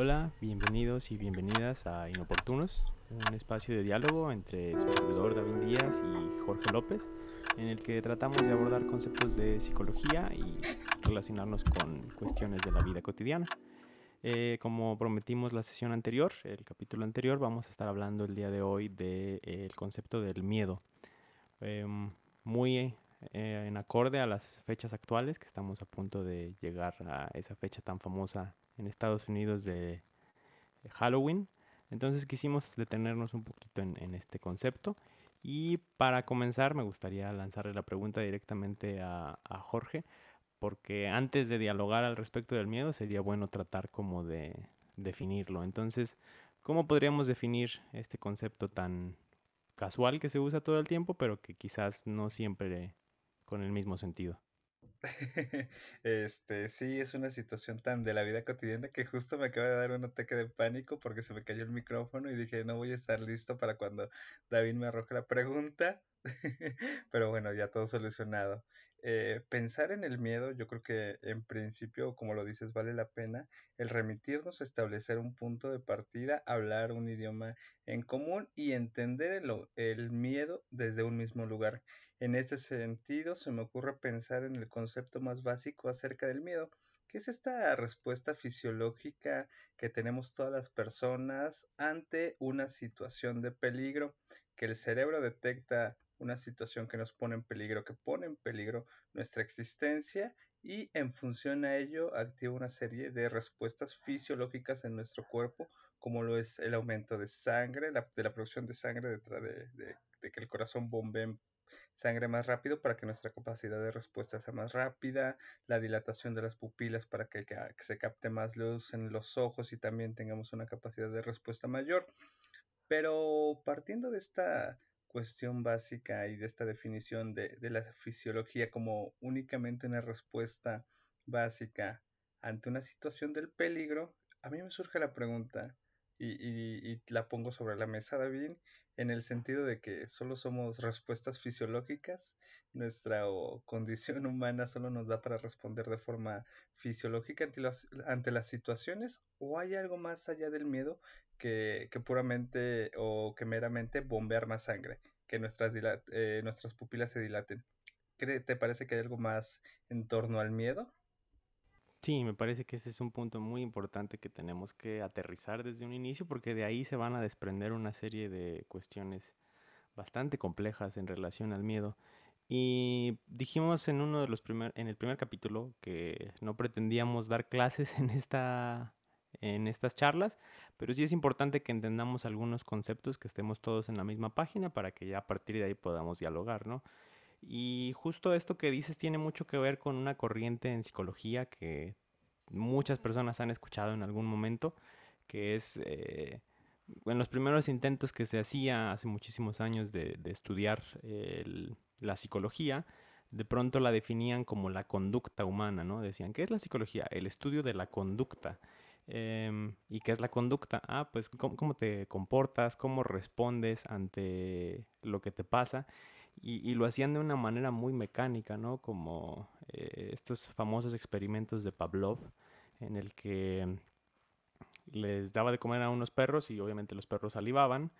Hola, bienvenidos y bienvenidas a Inoportunos, un espacio de diálogo entre su servidor David Díaz y Jorge López, en el que tratamos de abordar conceptos de psicología y relacionarnos con cuestiones de la vida cotidiana. Eh, como prometimos la sesión anterior, el capítulo anterior, vamos a estar hablando el día de hoy del de, concepto del miedo. Em, muy eh, en acorde a las fechas actuales, que estamos a punto de llegar a esa fecha tan famosa en Estados Unidos de Halloween. Entonces quisimos detenernos un poquito en, este concepto. Y para comenzar me gustaría lanzarle la pregunta directamente a, a, Jorge, porque antes de dialogar al respecto del miedo sería bueno tratar como de definirlo. Entonces, ¿cómo podríamos definir este concepto tan casual que se usa todo el tiempo, pero que quizás no siempre con el mismo sentido. Este, sí, es una situación tan de la vida cotidiana que justo me acaba de dar un ataque de pánico porque se me cayó el micrófono y dije, no voy a estar listo para cuando David me arroje la pregunta. Pero bueno, ya todo solucionado. Eh, pensar en el miedo, yo creo que en principio, como lo dices, vale la pena el remitirnos establecer un punto de partida, hablar un idioma en común y entender el, el miedo desde un mismo lugar. En este sentido, se me ocurre pensar en el concepto más básico acerca del miedo, que es esta respuesta fisiológica que tenemos todas las personas ante una situación de peligro, que el cerebro detecta una situación que nos pone en peligro, que pone en peligro nuestra existencia y en función a ello activa una serie de respuestas fisiológicas en nuestro cuerpo, como lo es el aumento de sangre, de la producción de sangre, detrás de, de, que el corazón bombee sangre más rápido para que nuestra capacidad de respuesta sea más rápida, la dilatación de las pupilas para que, que, se capte más luz en los ojos y también tengamos una capacidad de respuesta mayor. Pero partiendo de esta cuestión básica y de esta definición de, la fisiología como únicamente una respuesta básica ante una situación del peligro, a mí me surge la pregunta y, la pongo sobre la mesa, David, en el sentido de que solo somos respuestas fisiológicas, nuestra condición humana solo nos da para responder de forma fisiológica ante, las situaciones o hay algo más allá del miedo que, puramente o que meramente bombear más sangre, que nuestras, eh, nuestras pupilas se dilaten. ¿Te parece que hay algo más en torno al miedo? Sí, me parece que ese es un punto muy importante que tenemos que aterrizar desde un inicio porque de ahí se van a desprender una serie de cuestiones bastante complejas en relación al miedo. Y dijimos en uno de los primer, en el primer capítulo que no pretendíamos dar clases en esta en estas charlas, pero sí es importante que entendamos algunos conceptos, que estemos todos en la misma página para que ya a partir de ahí podamos dialogar, ¿no? Y justo esto que dices tiene mucho que ver con una corriente en psicología que muchas personas han escuchado en algún momento, que es eh, en los primeros intentos que se hacía hace muchísimos años de, estudiar la psicología, de pronto la definían como la conducta humana, ¿no? Decían, ¿qué es la psicología? El estudio de la conducta. Em, ¿Y qué es la conducta? Ah, pues cómo, te comportas, cómo respondes ante lo que te pasa. Y, lo hacían de una manera muy mecánica, ¿no? Como eh, estos famosos experimentos de Pavlov, en el que les daba de comer a unos perros y obviamente los perros salivaban.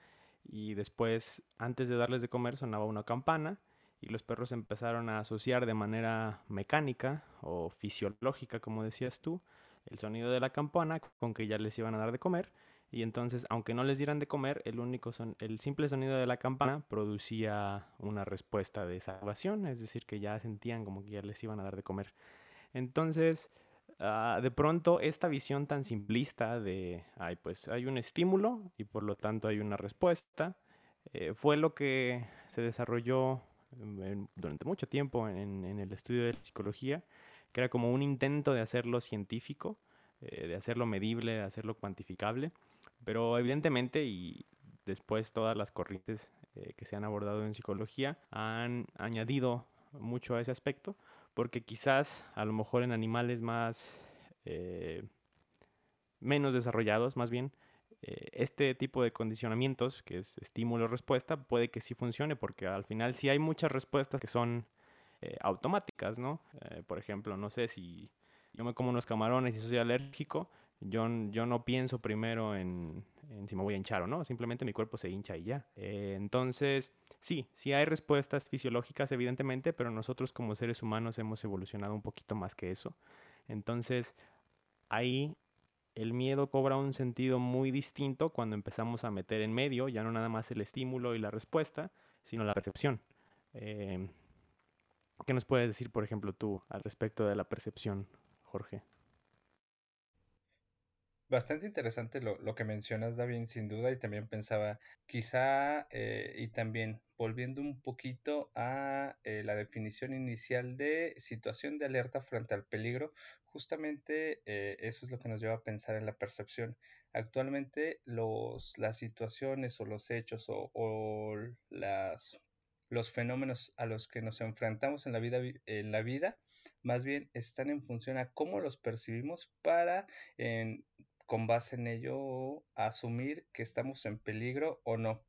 Y después, antes de darles de comer, sonaba una campana y los perros empezaron a asociar de manera mecánica o fisiológica, como decías tú, el sonido de la campana con que ya les iban a dar de comer. Y entonces, aunque no les dieran de comer, el único son, el simple sonido de la campana producía una respuesta de salvación, es decir, que ya sentían como que ya les iban a dar de comer. Entonces, ah, de pronto, esta visión tan simplista de, ay, pues hay un estímulo y por lo tanto hay una respuesta, eh, fue lo que se desarrolló durante mucho tiempo en, en el estudio de la psicología que era como un intento de hacerlo científico, eh, de hacerlo medible, de hacerlo cuantificable, pero evidentemente y después todas las corrientes eh, que se han abordado en psicología han añadido mucho a ese aspecto, porque quizás a lo mejor en animales más eh, menos desarrollados, más bien, este tipo de condicionamientos, que es estímulo-respuesta, puede que sí funcione, porque al final sí hay muchas respuestas que son eh, automáticas, ¿no? Eh, por ejemplo, no sé si yo me como unos camarones y soy alérgico, Yo, no pienso primero en, si me voy a hinchar o no, simplemente mi cuerpo se hincha y ya. Eh, entonces, sí, sí hay respuestas fisiológicas, evidentemente, pero nosotros como seres humanos hemos evolucionado un poquito más que eso. Entonces, ahí el miedo cobra un sentido muy distinto cuando empezamos a meter en medio ya no nada más el estímulo y la respuesta, sino la percepción. Em, ¿Qué nos puedes decir, por ejemplo, tú al respecto de la percepción, Jorge? Bastante interesante lo, lo, que mencionas, David, sin duda, y también pensaba, quizá, eh, y también volviendo un poquito a eh, la definición inicial de situación de alerta frente al peligro, justamente eh, eso es lo que nos lleva a pensar en la percepción. Actualmente los, las situaciones o los hechos o, o las, los fenómenos a los que nos enfrentamos en la vida, en la vida más bien están en función a cómo los percibimos para en, con base en ello asumir que estamos en peligro o no.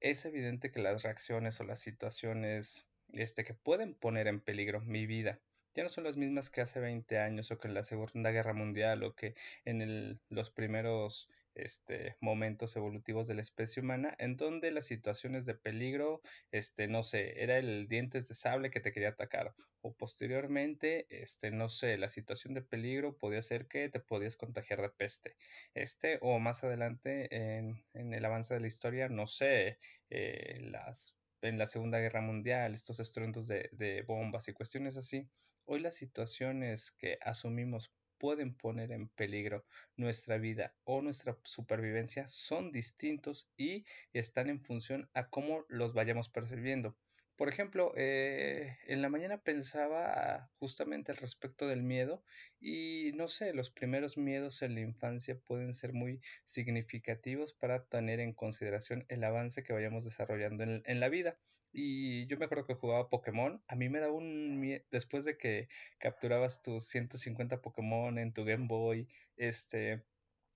Es evidente que las reacciones o las situaciones este, que pueden poner en peligro mi vida ya no son las mismas que hace 20 años o que en la Segunda Guerra Mundial o que en los primeros este, momentos evolutivos de la especie humana, en donde las situaciones de peligro, este, no sé, era el dientes de sable que te quería atacar, o posteriormente, este, no sé, la situación de peligro podía ser que te podías contagiar de peste, este, o más adelante en, el avance de la historia, no sé, eh, las en la Segunda Guerra Mundial, estos estruendos de bombas y cuestiones así. Hoy las situaciones que asumimos pueden poner en peligro nuestra vida o nuestra supervivencia son distintos y están en función a cómo los vayamos percibiendo. Por ejemplo, eh, en la mañana pensaba justamente al respecto del miedo y no sé, los primeros miedos en la infancia pueden ser muy significativos para tener en consideración el avance que vayamos desarrollando en, en la vida. Y yo me acuerdo que jugaba Pokémon. A mí me daba un miedo, después de que capturabas tus 150 Pokémon en tu Game Boy, este,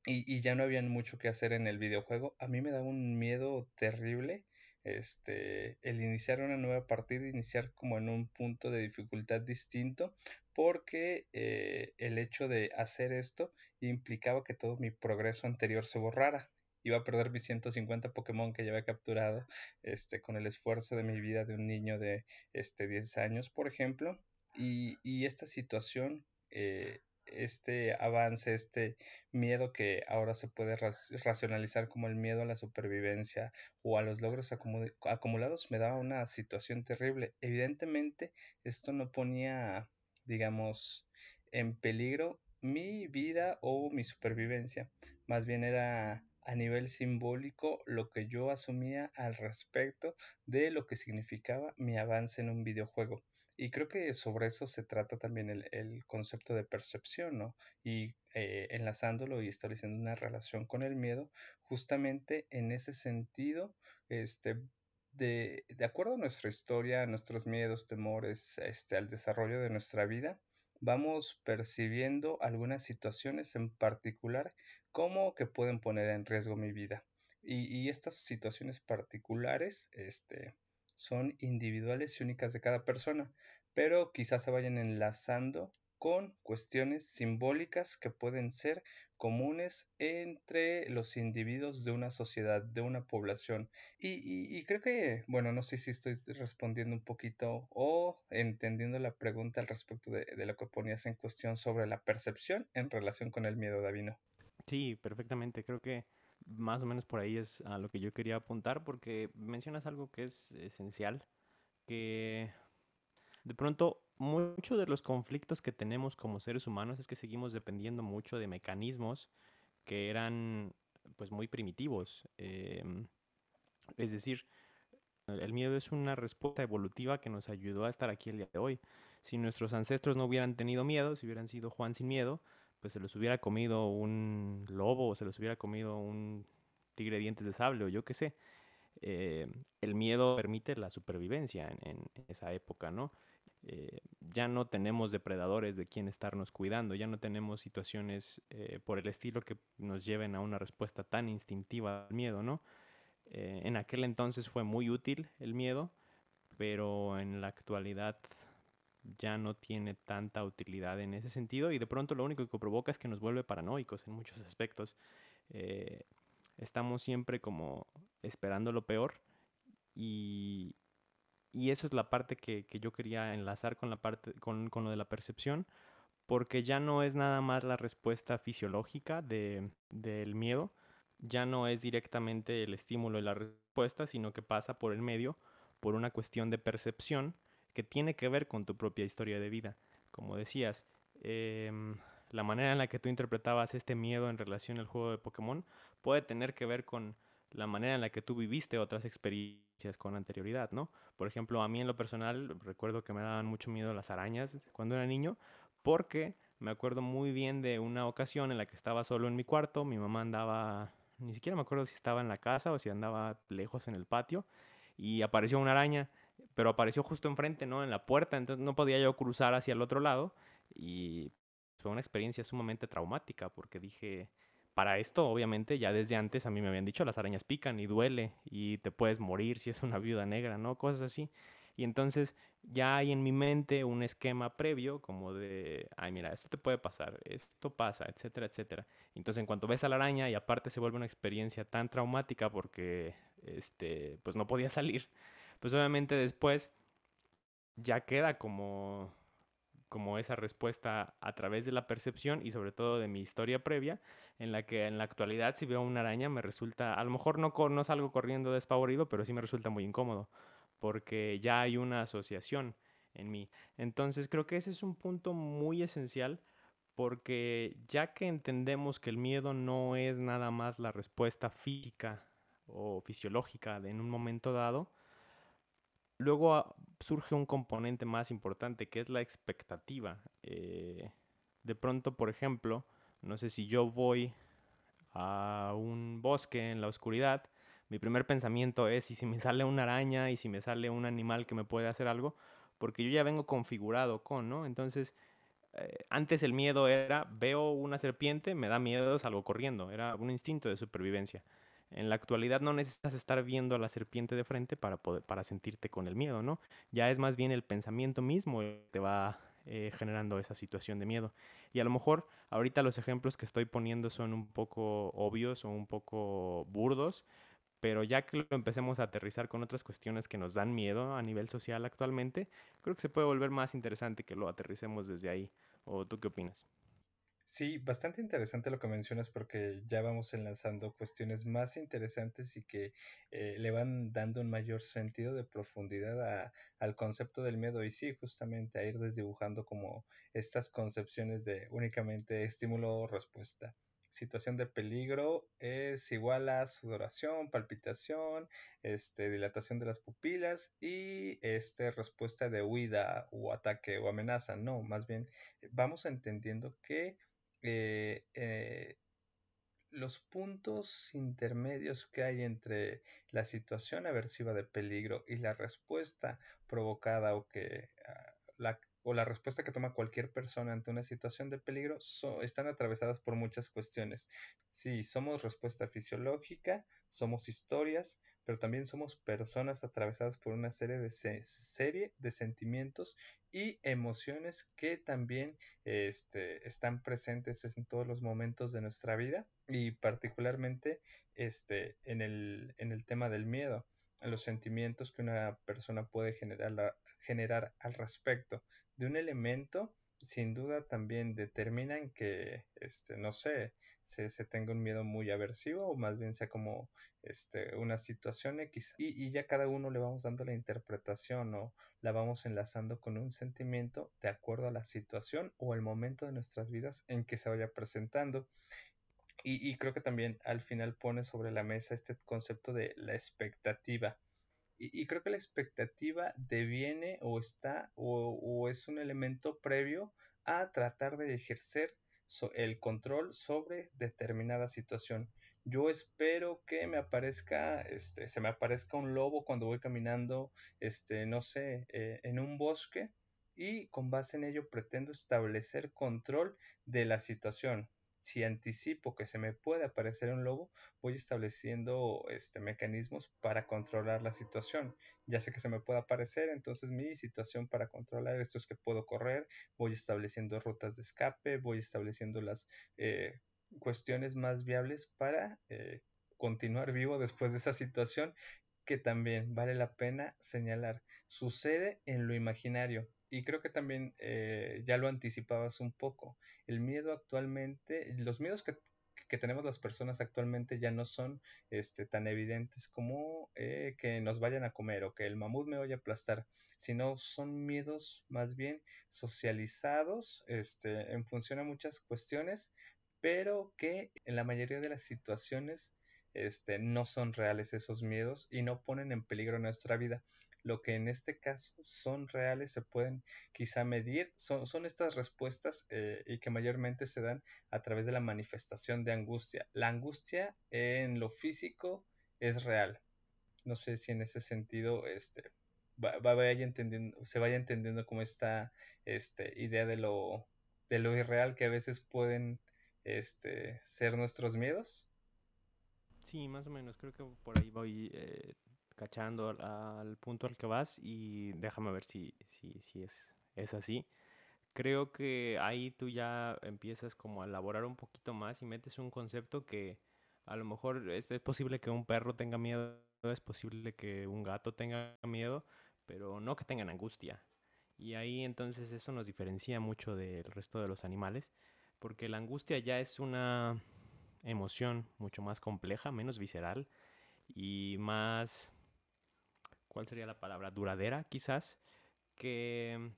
y, y ya no había mucho que hacer en el videojuego, a mí me daba un miedo terrible este, el iniciar una nueva partida, iniciar como en un punto de dificultad distinto, porque eh, el hecho de hacer esto implicaba que todo mi progreso anterior se borrara iba a perder mis 150 Pokémon que ya había capturado este, con el esfuerzo de mi vida de un niño de este, 10 años, por ejemplo. Y, y esta situación, eh, este avance, este miedo que ahora se puede racionalizar como el miedo a la supervivencia o a los logros acumulados, me daba una situación terrible. Evidentemente, esto no ponía, digamos, en peligro mi vida o mi supervivencia. Más bien era a nivel simbólico lo que yo asumía al respecto de lo que significaba mi avance en un videojuego. Y creo que sobre eso se trata también el, concepto de percepción, ¿no? Y eh, enlazándolo y estableciendo una relación con el miedo, justamente en ese sentido, este, de, de acuerdo a nuestra historia, a nuestros miedos, temores, este, al desarrollo de nuestra vida, vamos percibiendo algunas situaciones en particular como que pueden poner en riesgo mi vida. Y, estas situaciones particulares este, son individuales y únicas de cada persona, pero quizás se vayan enlazando con cuestiones simbólicas que pueden ser comunes entre los individuos de una sociedad, de una población. Y, creo que, bueno, no sé si estoy respondiendo un poquito o entendiendo la pregunta al respecto de, lo que ponías en cuestión sobre la percepción en relación con el miedo, Davino. Sí, perfectamente. Creo que más o menos por ahí es a lo que yo quería apuntar porque mencionas algo que es esencial, que de pronto muchos de los conflictos que tenemos como seres humanos es que seguimos dependiendo mucho de mecanismos que eran pues muy primitivos. Em, es decir, el miedo es una respuesta evolutiva que nos ayudó a estar aquí el día de hoy. Si nuestros ancestros no hubieran tenido miedo, si hubieran sido Juan sin miedo, pues se los hubiera comido un lobo o se los hubiera comido un tigre de dientes de sable o yo qué sé. Eh, el miedo permite la supervivencia en, esa época, ¿no? Eh, ya no tenemos depredadores de quien estarnos cuidando, ya no tenemos situaciones eh, por el estilo que nos lleven a una respuesta tan instintiva al miedo, ¿no? en aquel entonces fue muy útil el miedo, pero en la actualidad ya no tiene tanta utilidad en ese sentido y de pronto lo único que provoca es que nos vuelve paranoicos en muchos aspectos. Eh, estamos siempre como esperando lo peor y, y eso es la parte que, que, yo quería enlazar con, la parte, con, con, lo de la percepción, porque ya no es nada más la respuesta fisiológica de, del miedo, ya no es directamente el estímulo y la respuesta, sino que pasa por el medio, por una cuestión de percepción que tiene que ver con tu propia historia de vida. Como decías, eh, la manera en la que tú interpretabas este miedo en relación al juego de Pokémon puede tener que ver con la manera en la que tú viviste otras experiencias con anterioridad, ¿no? Por ejemplo, a mí en lo personal recuerdo que me daban mucho miedo las arañas cuando era niño, porque me acuerdo muy bien de una ocasión en la que estaba solo en mi cuarto, mi mamá andaba, ni siquiera me acuerdo si estaba en la casa o si andaba lejos en el patio, y apareció una araña, pero apareció justo enfrente, ¿no? En la puerta, entonces no podía yo cruzar hacia el otro lado, y fue una experiencia sumamente traumática, porque dije, para esto, obviamente, ya desde antes a mí me habían dicho, las arañas pican y duele y te puedes morir si es una viuda negra, ¿no? Cosas así. Y entonces ya hay en mi mente un esquema previo como de, ay, mira, esto te puede pasar, esto pasa, etcétera, etcétera. Entonces en cuanto ves a la araña y aparte se vuelve una experiencia tan traumática porque, este, pues no podía salir, pues obviamente después ya queda como como esa respuesta a través de la percepción y sobre todo de mi historia previa, en la que en la actualidad si veo una araña me resulta, a lo mejor no, no salgo corriendo despavorido, pero sí me resulta muy incómodo, porque ya hay una asociación en mí. Entonces creo que ese es un punto muy esencial, porque ya que entendemos que el miedo no es nada más la respuesta física o fisiológica de en un momento dado, luego ah, surge un componente más importante que es la expectativa. Eh, de pronto, por ejemplo, no sé si yo voy a un bosque en la oscuridad, mi primer pensamiento es, ¿y si me sale una araña? ¿Y si me sale un animal que me puede hacer algo? Porque yo ya vengo configurado con, ¿no? Entonces, eh, antes el miedo era, veo una serpiente, me da miedo, salgo corriendo, era un instinto de supervivencia. En la actualidad no necesitas estar viendo a la serpiente de frente para, poder, para sentirte con el miedo, ¿no? Ya es más bien el pensamiento mismo que te va eh, generando esa situación de miedo. Y a lo mejor ahorita los ejemplos que estoy poniendo son un poco obvios o un poco burdos, pero ya que lo empecemos a aterrizar con otras cuestiones que nos dan miedo a nivel social actualmente, creo que se puede volver más interesante que lo aterricemos desde ahí. ¿O tú qué opinas? Sí, bastante interesante lo que mencionas porque ya vamos enlazando cuestiones más interesantes y que eh, le van dando un mayor sentido de profundidad al concepto del miedo y sí, justamente a ir desdibujando como estas concepciones de únicamente estímulo o respuesta. Situación de peligro es igual a sudoración, palpitación, este, dilatación de las pupilas y este, respuesta de huida o ataque o amenaza. No, más bien vamos entendiendo que eh, eh, los puntos intermedios que hay entre la situación aversiva de peligro y la respuesta provocada o que ah, la, o la respuesta que toma cualquier persona ante una situación de peligro están atravesadas por muchas cuestiones. Si somos respuesta fisiológica, somos historias, pero también somos personas atravesadas por una serie de, serie de sentimientos y emociones que también este, están presentes en todos los momentos de nuestra vida y particularmente este, en, el, en el tema del miedo, los sentimientos que una persona puede generar, generar al respecto de un elemento sin duda también determinan que, este, no sé, se, se, tenga un miedo muy aversivo o más bien sea como este, una situación X y, y, ya cada uno le vamos dando la interpretación o la vamos enlazando con un sentimiento de acuerdo a la situación o el momento de nuestras vidas en que se vaya presentando. Y, y creo que también al final pone sobre la mesa este concepto de la expectativa y, creo que la expectativa deviene o está o, es un elemento previo a tratar de ejercer el control sobre determinada situación. Yo espero que me aparezca, este, se me aparezca un lobo cuando voy caminando, este, no sé, eh, en un bosque y con base en ello pretendo establecer control de la situación. Si anticipo que se me puede aparecer un lobo, voy estableciendo este, mecanismos para controlar la situación. Ya sé que se me puede aparecer, entonces mi situación para controlar esto es que puedo correr, voy estableciendo rutas de escape, voy estableciendo las eh, cuestiones más viables para eh, continuar vivo después de esa situación que también vale la pena señalar. Sucede en lo imaginario y creo que también eh, ya lo anticipabas un poco. El miedo actualmente, los miedos que, tenemos las personas actualmente ya no son este, tan evidentes como eh, que nos vayan a comer o que el mamut me vaya a aplastar, sino son miedos más bien socializados este, en función a muchas cuestiones, pero que en la mayoría de las situaciones este, no son reales esos miedos y no ponen en peligro nuestra vida. Lo que en este caso son reales, se pueden quizá medir, son, son estas respuestas eh, y que mayormente se dan a través de la manifestación de angustia. La angustia en lo físico es real. No sé si en ese sentido este, vaya entendiendo, se vaya entendiendo como esta este, idea de lo, de lo irreal que a veces pueden este, ser nuestros miedos. Sí, más o menos. Creo que por ahí voy eh, cachando al, punto al que vas y déjame ver si, si, si es, es así. Creo que ahí tú ya empiezas como a elaborar un poquito más y metes un concepto que a lo mejor es, es posible que un perro tenga miedo, es posible que un gato tenga miedo, pero no que tengan angustia. Y ahí entonces eso nos diferencia mucho del resto de los animales, porque la angustia ya es una emoción mucho más compleja, menos visceral y más, ¿cuál sería la palabra? Duradera quizás, que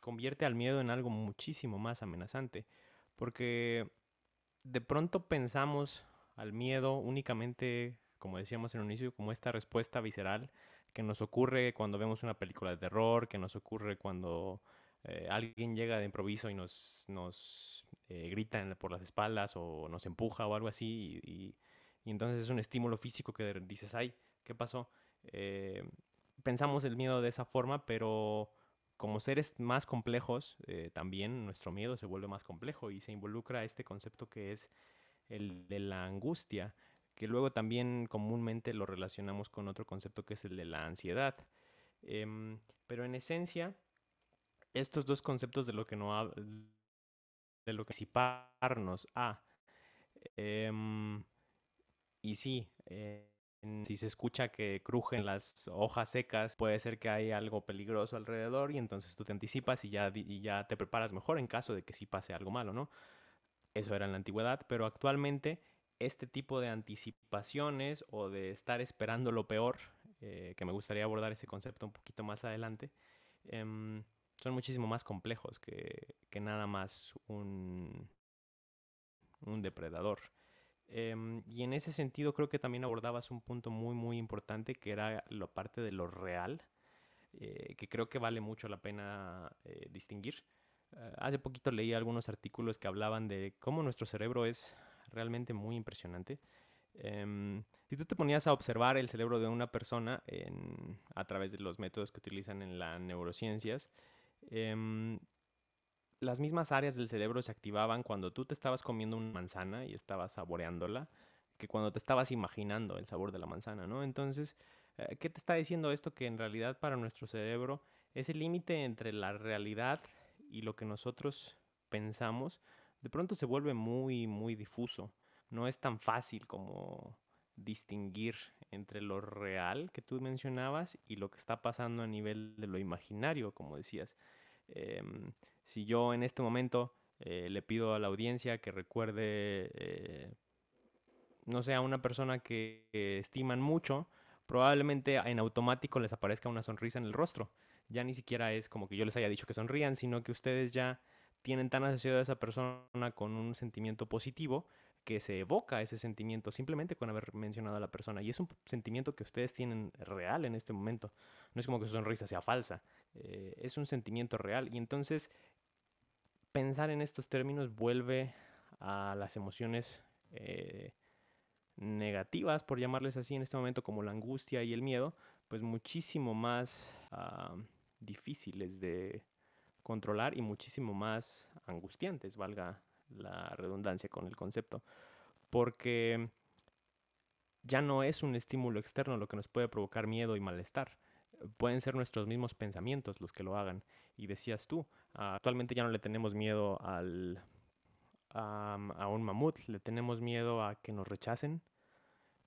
convierte al miedo en algo muchísimo más amenazante. Porque de pronto pensamos al miedo únicamente, como decíamos en un inicio, como esta respuesta visceral que nos ocurre cuando vemos una película de terror, que nos ocurre cuando eh, alguien llega de improviso y nos, nos eh, grita por las espaldas o nos empuja o algo así y, entonces es un estímulo físico que dices, ay, ¿qué pasó? Eh, pensamos el miedo de esa forma, pero como seres más complejos, también nuestro miedo se vuelve más complejo y se involucra este concepto que es el de la angustia, que luego también comúnmente lo relacionamos con otro concepto que es el de la ansiedad. Em, pero en esencia, estos dos conceptos de lo que no de lo que anticiparnos a em, y sí eh, si se escucha que crujen las hojas secas puede ser que hay algo peligroso alrededor y entonces tú te anticipas y ya, y ya te preparas mejor en caso de que sí pase algo malo, ¿no? Eso era en la antigüedad, pero actualmente este tipo de anticipaciones o de estar esperando lo peor, eh, que me gustaría abordar ese concepto un poquito más adelante, em, son muchísimo más complejos que, nada más un, un depredador. Em, y en ese sentido creo que también abordabas un punto muy muy importante que era la parte de lo real, eh, que creo que vale mucho la pena eh, distinguir. Eh, hace poquito leí algunos artículos que hablaban de cómo nuestro cerebro es realmente muy impresionante. Em, si tú te ponías a observar el cerebro de una persona a través de los métodos que utilizan en las neurociencias, Em, las mismas áreas del cerebro se activaban cuando tú te estabas comiendo una manzana y estabas saboreándola, que cuando te estabas imaginando el sabor de la manzana, ¿no? Entonces, eh, ¿qué te está diciendo esto? Que en realidad para nuestro cerebro ese límite entre la realidad y lo que nosotros pensamos, de pronto se vuelve muy, muy difuso. No es tan fácil como distinguir entre lo real que tú mencionabas y lo que está pasando a nivel de lo imaginario, como decías. Em, si yo en este momento eh, le pido a la audiencia que recuerde, eh, no sé, a una persona que, estiman mucho, probablemente en automático les aparezca una sonrisa en el rostro. Ya ni siquiera es como que yo les haya dicho que sonrían, sino que ustedes ya tienen tan asociado a esa persona con un sentimiento positivo que se evoca ese sentimiento simplemente con haber mencionado a la persona. Y es un sentimiento que ustedes tienen real en este momento. No es como que su sonrisa sea falsa. Eh, es un sentimiento real. Y entonces pensar en estos términos vuelve a las emociones eh, negativas, por llamarles así en este momento, como la angustia y el miedo, pues muchísimo más ah, difíciles de controlar y muchísimo más angustiantes, valga la redundancia con el concepto, porque ya no es un estímulo externo lo que nos puede provocar miedo y malestar. Pueden ser nuestros mismos pensamientos los que lo hagan. Y decías tú, actualmente ya no le tenemos miedo al, a un mamut, le tenemos miedo a que nos rechacen,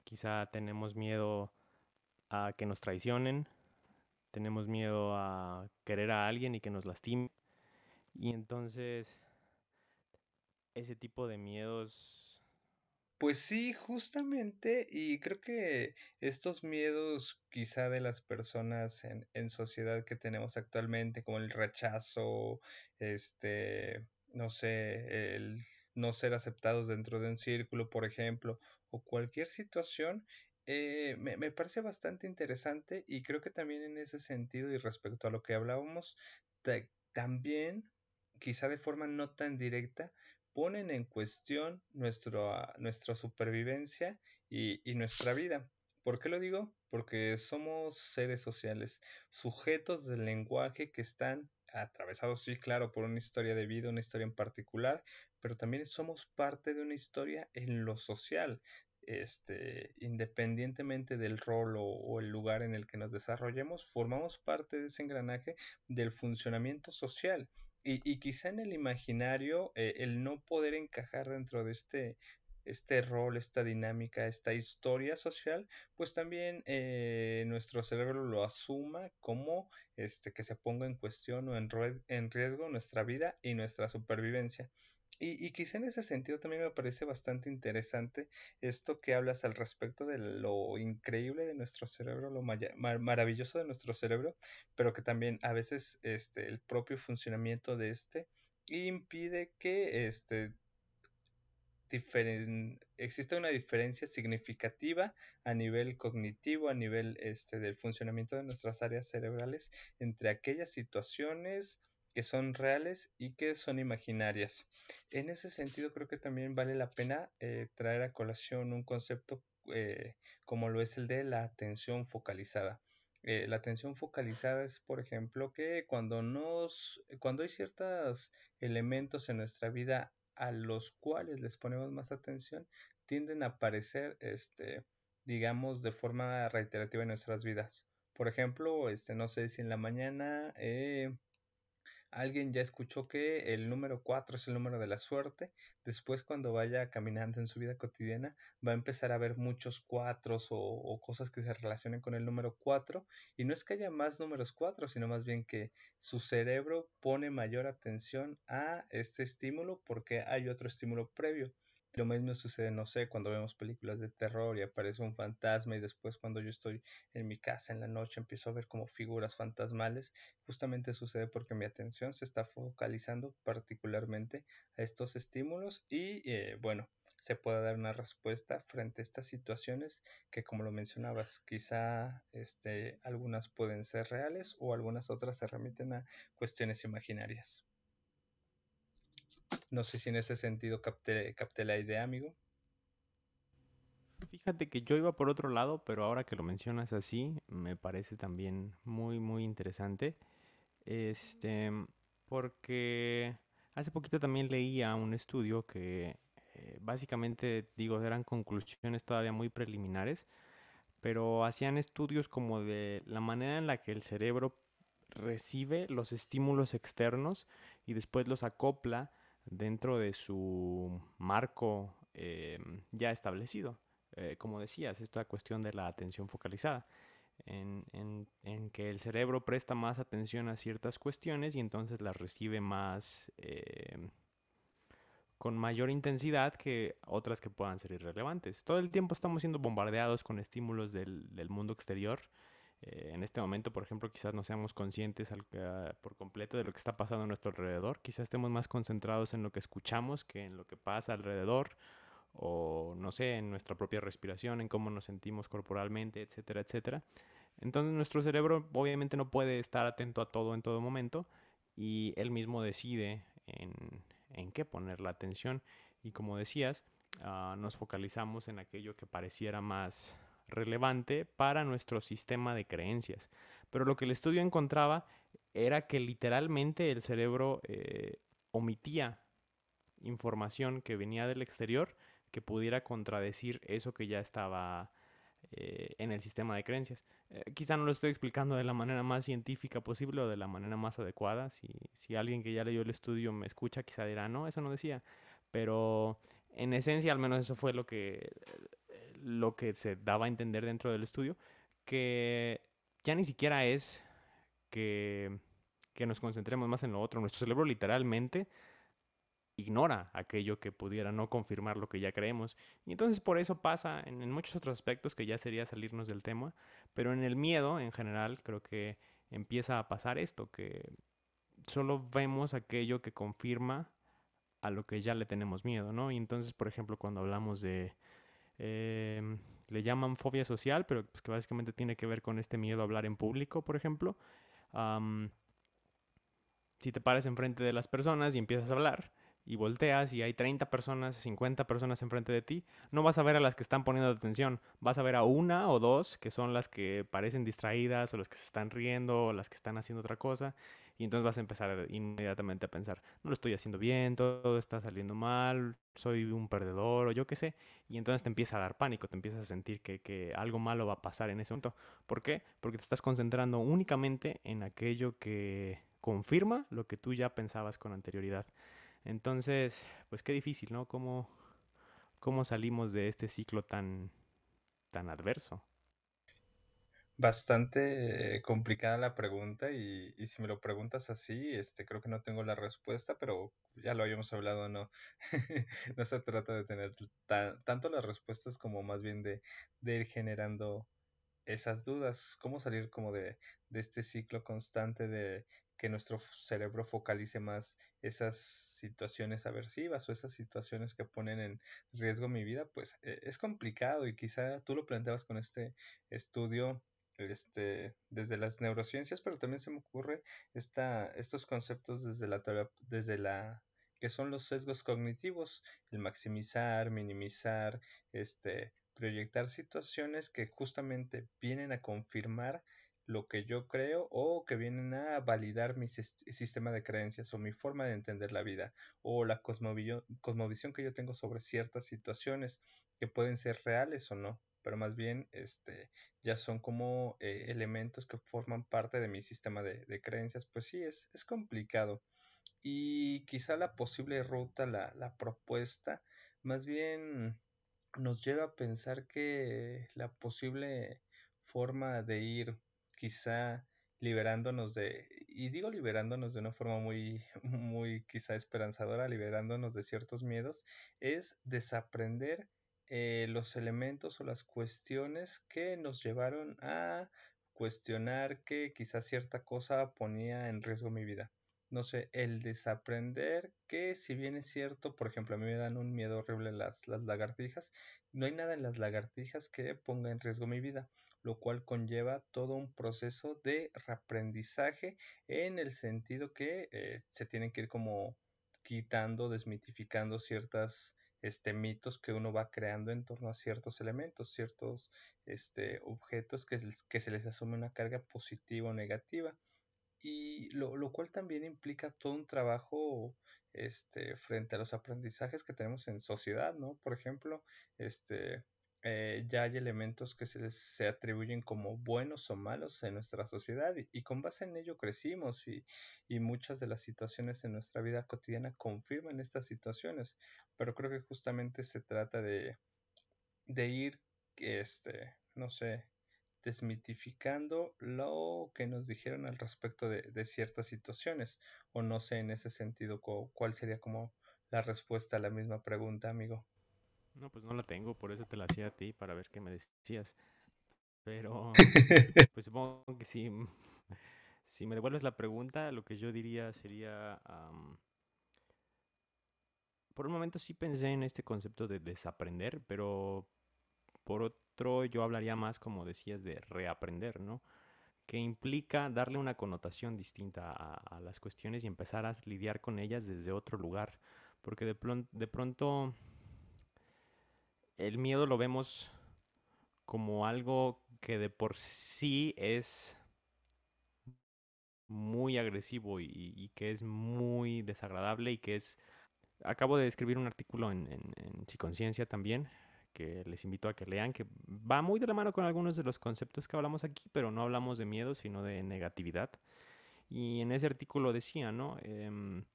quizá tenemos miedo a que nos traicionen, tenemos miedo a querer a alguien y que nos lastime. Y entonces ese tipo de miedos... Pues sí, justamente, y creo que estos miedos quizá de las personas en, en sociedad que tenemos actualmente, como el rechazo, este, no sé, el no ser aceptados dentro de un círculo, por ejemplo, o cualquier situación, eh, me, me, parece bastante interesante y creo que también en ese sentido y respecto a lo que hablábamos, también, quizá de forma no tan directa, ponen en cuestión nuestra supervivencia y, y nuestra vida. ¿Por qué lo digo? Porque somos seres sociales, sujetos del lenguaje que están atravesados, sí, claro, por una historia de vida, una historia en particular, pero también somos parte de una historia en lo social, este, independientemente del rol o, el lugar en el que nos desarrollemos, formamos parte de ese engranaje del funcionamiento social. Y, quizá en el imaginario, eh, el no poder encajar dentro de este, este rol, esta dinámica, esta historia social, pues también eh, nuestro cerebro lo asuma como este, que se ponga en cuestión o en riesgo nuestra vida y nuestra supervivencia. Y, quizá en ese sentido también me parece bastante interesante esto que hablas al respecto de lo increíble de nuestro cerebro, lo maravilloso de nuestro cerebro, pero que también a veces este, el propio funcionamiento de este impide que este, existe una diferencia significativa a nivel cognitivo, a nivel este, del funcionamiento de nuestras áreas cerebrales entre aquellas situaciones que son reales y que son imaginarias. En ese sentido, creo que también vale la pena eh, traer a colación un concepto eh, como lo es el de la atención focalizada. Eh, la atención focalizada es, por ejemplo, que cuando nos, cuando hay ciertos elementos en nuestra vida a los cuales les ponemos más atención, tienden a aparecer, este, digamos, de forma reiterativa en nuestras vidas. Por ejemplo, este, no sé si en la mañana alguien ya escuchó que el número 4 es el número de la suerte, después cuando vaya caminando en su vida cotidiana va a empezar a ver muchos cuatros o, cosas que se relacionen con el número 4 y no es que haya más números 4, sino más bien que su cerebro pone mayor atención a este estímulo porque hay otro estímulo previo. Lo mismo sucede, no sé, cuando vemos películas de terror y aparece un fantasma y después cuando yo estoy en mi casa en la noche empiezo a ver como figuras fantasmales, justamente sucede porque mi atención se está focalizando particularmente a estos estímulos y eh, bueno, se puede dar una respuesta frente a estas situaciones que como lo mencionabas, quizá este, algunas pueden ser reales o algunas otras se remiten a cuestiones imaginarias. No sé si en ese sentido capté, la idea, amigo. Fíjate que yo iba por otro lado, pero ahora que lo mencionas así, me parece también muy, muy interesante. Este, porque hace poquito también leía un estudio que eh, básicamente, digo, eran conclusiones todavía muy preliminares, pero hacían estudios como de la manera en la que el cerebro recibe los estímulos externos y después los acopla dentro de su marco eh, ya establecido. Eh, como decías, esta cuestión de la atención focalizada, en, que el cerebro presta más atención a ciertas cuestiones y entonces las recibe más eh, con mayor intensidad que otras que puedan ser irrelevantes. Todo el tiempo estamos siendo bombardeados con estímulos del, del mundo exterior eh, en este momento, por ejemplo, quizás no seamos conscientes por completo de lo que está pasando a nuestro alrededor. Quizás estemos más concentrados en lo que escuchamos que en lo que pasa alrededor o no sé, en nuestra propia respiración, en cómo nos sentimos corporalmente, etcétera, etcétera. Entonces nuestro cerebro obviamente no puede estar atento a todo en todo momento y él mismo decide en, en qué poner la atención y como decías, ah, nos focalizamos en aquello que pareciera más, relevante para nuestro sistema de creencias. Pero lo que el estudio encontraba era que literalmente el cerebro eh, omitía información que venía del exterior que pudiera contradecir eso que ya estaba eh, en el sistema de creencias. Eh, quizá no lo estoy explicando de la manera más científica posible o de la manera más adecuada. Si, si alguien que ya leyó el estudio me escucha, quizá dirá, no, eso no decía. Pero en esencia, al menos eso fue lo que, lo que se daba a entender dentro del estudio, que ya ni siquiera es que, que nos concentremos más en lo otro. Nuestro cerebro literalmente ignora aquello que pudiera no confirmar lo que ya creemos. Y entonces por eso pasa en, muchos otros aspectos que ya sería salirnos del tema, pero en el miedo en general creo que empieza a pasar esto, que solo vemos aquello que confirma a lo que ya le tenemos miedo, ¿no? Y entonces, por ejemplo, cuando hablamos de... Em, le llaman fobia social, pero pues que básicamente tiene que ver con este miedo a hablar en público, por ejemplo. si te paras enfrente de las personas y empiezas a hablar, y volteas y hay 30 personas, 50 personas enfrente de ti, no vas a ver a las que están poniendo atención, vas a ver a una o dos que son las que parecen distraídas o las que se están riendo o las que están haciendo otra cosa y entonces vas a empezar inmediatamente a pensar, no lo estoy haciendo bien, todo está saliendo mal, soy un perdedor o yo qué sé, y entonces te empieza a dar pánico, te empiezas a sentir que, que algo malo va a pasar en ese momento. ¿Por qué? Porque te estás concentrando únicamente en aquello que confirma lo que tú ya pensabas con anterioridad. Entonces, pues qué difícil, ¿no? ¿Cómo, cómo salimos de este ciclo tan, tan adverso? Bastante complicada la pregunta y, y, si me lo preguntas así, este, creo que no tengo la respuesta, pero ya lo habíamos hablado, no, no se trata de tener tanto las respuestas como más bien de, de ir generando esas dudas, cómo salir como de, de este ciclo constante de que nuestro cerebro focalice más esas situaciones aversivas o esas situaciones que ponen en riesgo mi vida, pues e, es complicado y quizá tú lo planteabas con este estudio este, desde las neurociencias, pero también se me ocurre esta, estos conceptos desde la, desde la que son los sesgos cognitivos, el maximizar, minimizar, este, proyectar situaciones que justamente vienen a confirmar lo que yo creo o que vienen a validar mi sistema de creencias o mi forma de entender la vida o la cosmovisión que yo tengo sobre ciertas situaciones que pueden ser reales o no, pero más bien este, ya son como eh, elementos que forman parte de mi sistema de, creencias, pues sí, es, es, complicado. Y quizá la posible ruta, la, la propuesta, más bien nos lleva a pensar que la posible forma de ir quizá liberándonos de, y digo liberándonos de una forma muy, muy quizá esperanzadora, liberándonos de ciertos miedos, es desaprender eh, los elementos o las cuestiones que nos llevaron a cuestionar que quizá cierta cosa ponía en riesgo mi vida. No sé, el desaprender que si bien es cierto, por ejemplo, a mí me dan un miedo horrible las, las lagartijas, no hay nada en las lagartijas que ponga en riesgo mi vida lo cual conlleva todo un proceso de reaprendizaje en el sentido que eh, se tienen que ir como quitando, desmitificando ciertas este, mitos que uno va creando en torno a ciertos elementos, ciertos este, objetos que, se les asume una carga positiva o negativa. Y lo, lo cual también implica todo un trabajo este, frente a los aprendizajes que tenemos en sociedad, ¿no? Por ejemplo, este, eh, ya hay elementos que se, se atribuyen como buenos o malos en nuestra sociedad y, con base en ello crecimos y, y, muchas de las situaciones en nuestra vida cotidiana confirman estas situaciones, pero creo que justamente se trata de, de ir, este, no sé, desmitificando lo que nos dijeron al respecto de, de ciertas situaciones o no sé en ese sentido cuál sería como la respuesta a la misma pregunta, amigo. No, pues no la tengo, por eso te la hacía a ti, para ver qué me decías. Pero, pues supongo que si, si me devuelves la pregunta, lo que yo diría sería, por un momento sí pensé en este concepto de desaprender, pero por otro yo hablaría más, como decías, de reaprender, ¿no? Que implica darle una connotación distinta a, las cuestiones y empezar a lidiar con ellas desde otro lugar. Porque de, de pronto el miedo lo vemos como algo que de por sí es muy agresivo y, que es muy desagradable y que es acabo de escribir un artículo en, en, también, que les invito a que lean, que va muy de la mano con algunos de los conceptos que hablamos aquí, pero no hablamos de miedo, sino de negatividad. Y en ese artículo decía, ¿no? Em,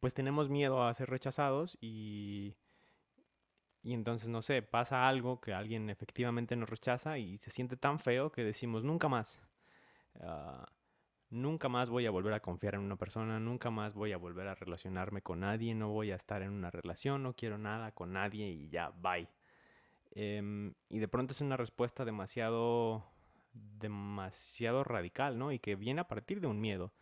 pues tenemos miedo a ser rechazados y, y entonces, no sé, pasa algo que alguien efectivamente nos rechaza y se siente tan feo que decimos, nunca más. Uh, nunca más voy a volver a confiar en una persona, nunca más voy a volver a relacionarme con nadie, no voy a estar en una relación, no quiero nada con nadie y ya, bye. Eh, y de pronto es una respuesta demasiado, demasiado radical, ¿no? Y que viene a partir de un miedo.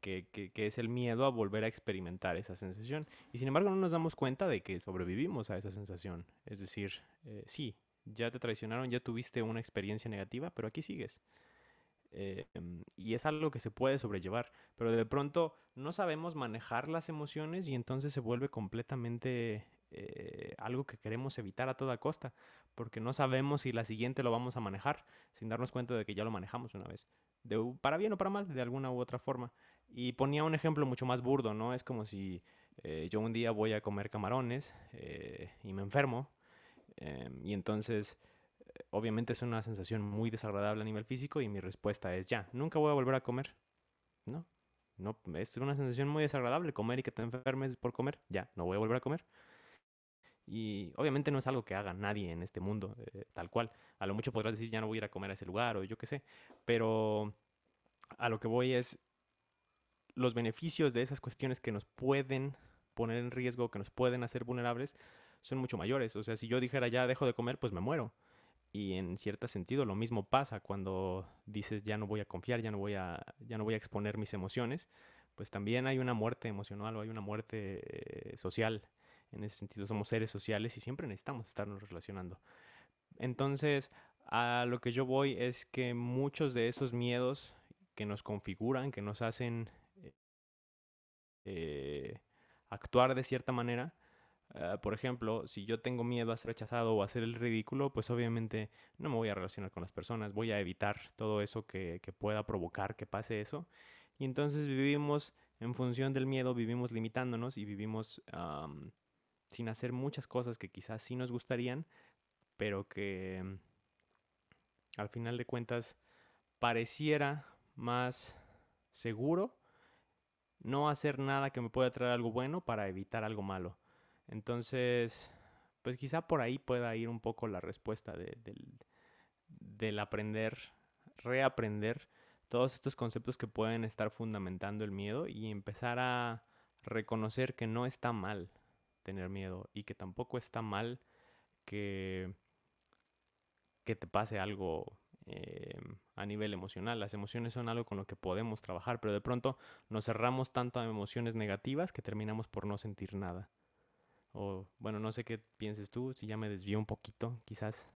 Que, que, que, es el miedo a volver a experimentar esa sensación. Y sin embargo no nos damos cuenta de que sobrevivimos a esa sensación. Es decir, eh, sí, ya te traicionaron, ya tuviste una experiencia negativa, pero aquí sigues. Eh, y es algo que se puede sobrellevar, pero de pronto no sabemos manejar las emociones y entonces se vuelve completamente eh, algo que queremos evitar a toda costa, porque no sabemos si la siguiente lo vamos a manejar sin darnos cuenta de que ya lo manejamos una vez, de, para bien o para mal, de alguna u otra forma. Y ponía un ejemplo mucho más burdo, ¿no? Es como si eh, yo un día voy a comer camarones y me enfermo em, y entonces obviamente es una sensación muy desagradable a nivel físico y mi respuesta es ya, nunca voy a volver a comer. No, no, es una sensación muy desagradable comer y que te enfermes por comer, ya, no voy a volver a comer. Y obviamente no es algo que haga nadie en este mundo, eh, tal cual. A lo mucho podrás decir, ya no voy a ir a comer a ese lugar o yo qué sé. Pero a lo que voy es los beneficios de esas cuestiones que nos pueden poner en riesgo, que nos pueden hacer vulnerables, son mucho mayores. O sea, si yo dijera ya dejo de comer, pues me muero. Y en cierto sentido lo mismo pasa cuando dices ya no voy a confiar, ya no voy a, ya no voy a exponer mis emociones, pues también hay una muerte emocional o hay una muerte eh, social en ese sentido, somos seres sociales y siempre necesitamos estarnos relacionando. Entonces, a lo que yo voy es que muchos de esos miedos que nos configuran, que nos hacen eh, actuar de cierta manera, Uh, por ejemplo, si yo tengo miedo a ser rechazado o a hacer el ridículo, pues obviamente no me voy a relacionar con las personas, voy a evitar todo eso que, pueda provocar que pase eso. Y entonces vivimos en función del miedo, vivimos limitándonos y vivimos sin hacer muchas cosas que quizás sí nos gustarían, pero que mm, al final de cuentas pareciera más seguro no hacer nada que me pueda traer algo bueno para evitar algo malo. Entonces, pues quizá por ahí pueda ir un poco la respuesta de, del, aprender, reaprender todos estos conceptos que pueden estar fundamentando el miedo y empezar a reconocer que no está mal tener miedo y que tampoco está mal que, que te pase algo eh, a nivel emocional. Las emociones son algo con lo que podemos trabajar, pero de pronto nos cerramos tanto a emociones negativas que terminamos por no sentir nada. O bueno, no sé qué pienses tú, si ya me desvío un poquito, quizás.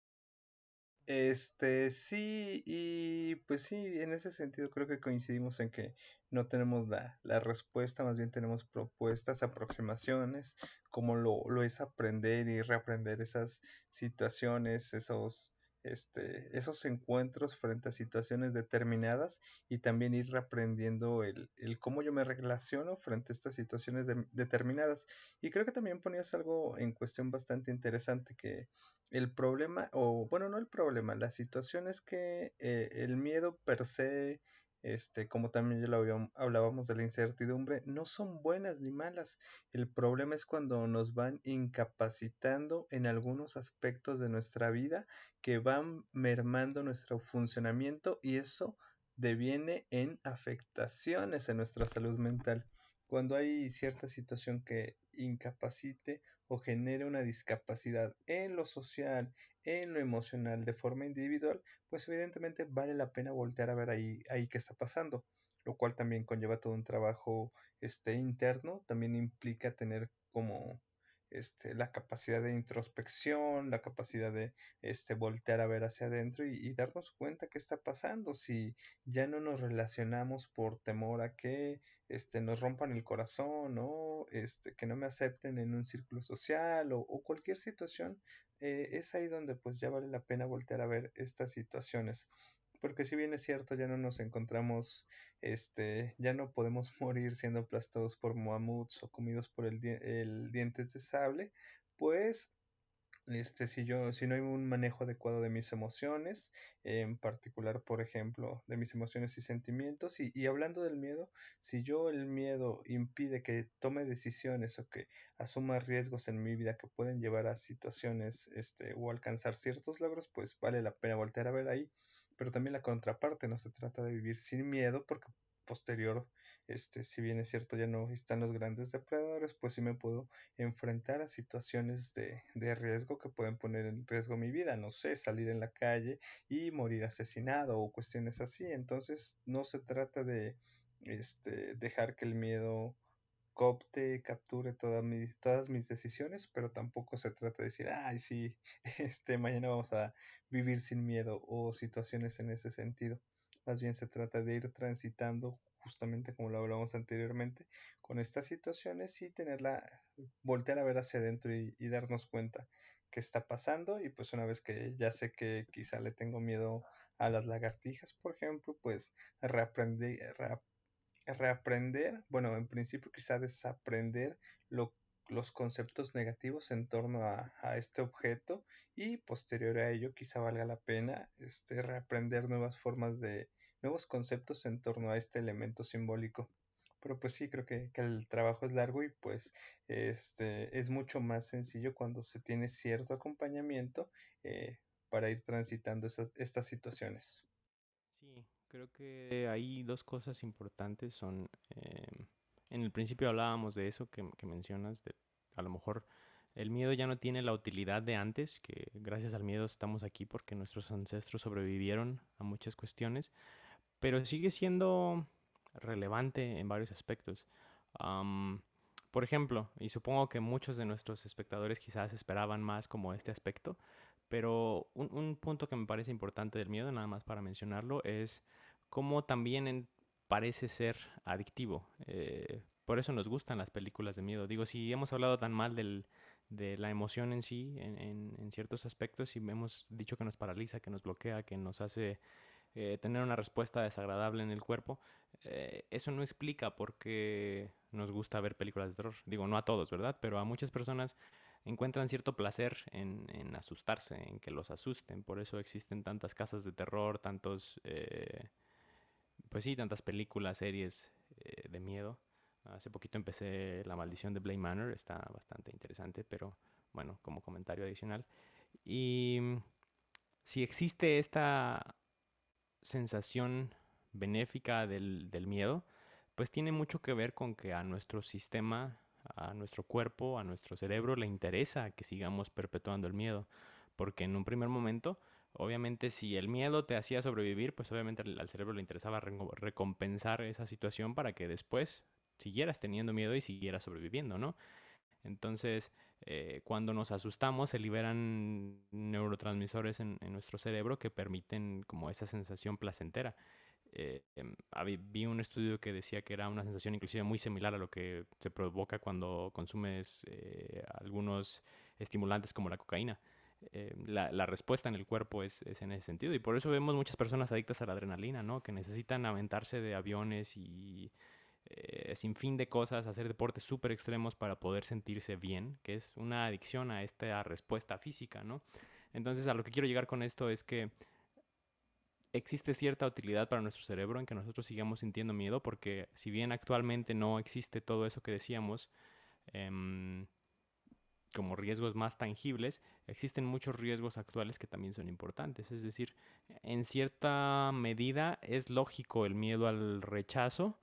Este, sí, y pues sí, en ese sentido creo que coincidimos en que no tenemos la, la respuesta, más bien tenemos propuestas, aproximaciones, como lo, lo es aprender y reaprender esas situaciones, esos, este, esos encuentros frente a situaciones determinadas y también ir reaprendiendo el, el cómo yo me relaciono frente a estas situaciones de, determinadas. Y creo que también ponías algo en cuestión bastante interesante que el problema, o bueno, no el problema, la situación es que eh, el miedo per se este, como también ya lo hablábamos de la incertidumbre, no son buenas ni malas. El problema es cuando nos van incapacitando en algunos aspectos de nuestra vida que van mermando nuestro funcionamiento y eso deviene en afectaciones en nuestra salud mental. Cuando hay cierta situación que incapacite o genere una discapacidad en lo social, en lo emocional de forma individual, pues evidentemente vale la pena voltear a ver ahí, ahí qué está pasando, lo cual también conlleva todo un trabajo este, interno, también implica tener como este, la capacidad de introspección, la capacidad de este, voltear a ver hacia adentro y, darnos cuenta qué está pasando, si ya no nos relacionamos por temor a que este, nos rompan el corazón o este, que no me acepten en un círculo social o cualquier situación, eh, es ahí donde pues ya vale la pena voltear a ver estas situaciones. porque si bien es cierto, ya no nos encontramos, este, ya no podemos morir siendo aplastados por mamuts o comidos por el, el dientes de sable, pues este, si yo, si no hay un manejo adecuado de mis emociones, en particular, por ejemplo, de mis emociones y sentimientos, y, y, hablando del miedo, si yo el miedo impide que tome decisiones o que asuma riesgos en mi vida que pueden llevar a situaciones, este, o alcanzar ciertos logros, pues vale la pena voltear a ver ahí. Pero también la contraparte, no se trata de vivir sin miedo, porque posterior, este, si bien es cierto ya no están los grandes depredadores, pues sí me puedo enfrentar a situaciones de, de riesgo que pueden poner en riesgo mi vida, no sé, salir en la calle y morir asesinado o cuestiones así. Entonces no se trata de este, dejar que el miedo copte, capture todas mis, todas mis decisiones, pero tampoco se trata de decir, ay, sí, este, mañana vamos a vivir sin miedo o situaciones en ese sentido. Más bien se trata de ir transitando justamente como lo hablamos anteriormente con estas situaciones y tenerla, voltear a ver hacia adentro y, darnos cuenta qué está pasando. Y pues una vez que ya sé que quizá le tengo miedo a las lagartijas, por ejemplo, pues reaprender, reaprender, bueno, en principio quizá desaprender lo los conceptos negativos en torno a, este objeto y posterior a ello quizá valga la pena este, reaprender nuevas formas de nuevos conceptos en torno a este elemento simbólico. Pero pues sí, creo que, el trabajo es largo y pues este, es mucho más sencillo cuando se tiene cierto acompañamiento eh, para ir transitando estas situaciones. Sí, creo que hay dos cosas importantes. Son em, en el principio hablábamos de eso que, mencionas, de a lo mejor el miedo ya no tiene la utilidad de antes, que gracias al miedo estamos aquí porque nuestros ancestros sobrevivieron a muchas cuestiones, pero sigue siendo relevante en varios aspectos. por ejemplo, y supongo que muchos de nuestros espectadores quizás esperaban más como este aspecto, pero un, punto que me parece importante del miedo, nada más para mencionarlo, es cómo también parece ser adictivo. Eh, por eso nos gustan las películas de miedo. Digo, si hemos hablado tan mal de la emoción en sí, en, ciertos aspectos, y hemos dicho que nos paraliza, que nos bloquea, que nos hace eh, tener una respuesta desagradable en el cuerpo, eh, eso no explica por qué nos gusta ver películas de terror. Digo, no a todos, ¿verdad? Pero a muchas personas encuentran cierto placer en, asustarse, en que los asusten. Por eso existen tantas casas de terror, tantos pues sí, tantas películas, series eh, de miedo. Hace poquito empecé La maldición de Blade Manor, está bastante interesante, pero bueno, como comentario adicional. Y mm, si existe esta sensación benéfica del, del miedo, pues tiene mucho que ver con que a nuestro sistema, a nuestro cuerpo, a nuestro cerebro le interesa que sigamos perpetuando el miedo, porque en un primer momento Obviamente si el miedo te hacía sobrevivir, pues obviamente al, cerebro le interesaba recompensar esa situación para que después siguieras teniendo miedo y siguieras sobreviviendo, ¿no? Entonces, eh, cuando nos asustamos, se liberan neurotransmisores en, nuestro cerebro que permiten como esa sensación placentera. Eh, em, vi un estudio que decía que era una sensación inclusive muy similar a lo que se provoca cuando consumes eh, algunos estimulantes como la cocaína. Eh, la, respuesta en el cuerpo es, en ese sentido. Y por eso vemos muchas personas adictas a la adrenalina, ¿no? Que necesitan aventarse de aviones y eh, sin fin de cosas, hacer deportes súper extremos para poder sentirse bien, que es una adicción a esta respuesta física, ¿no? Entonces, a lo que quiero llegar con esto es que existe cierta utilidad para nuestro cerebro en que nosotros sigamos sintiendo miedo, porque si bien actualmente no existe todo eso que decíamos, em, como riesgos más tangibles, existen muchos riesgos actuales que también son importantes. Es decir, en cierta medida es lógico el miedo al rechazo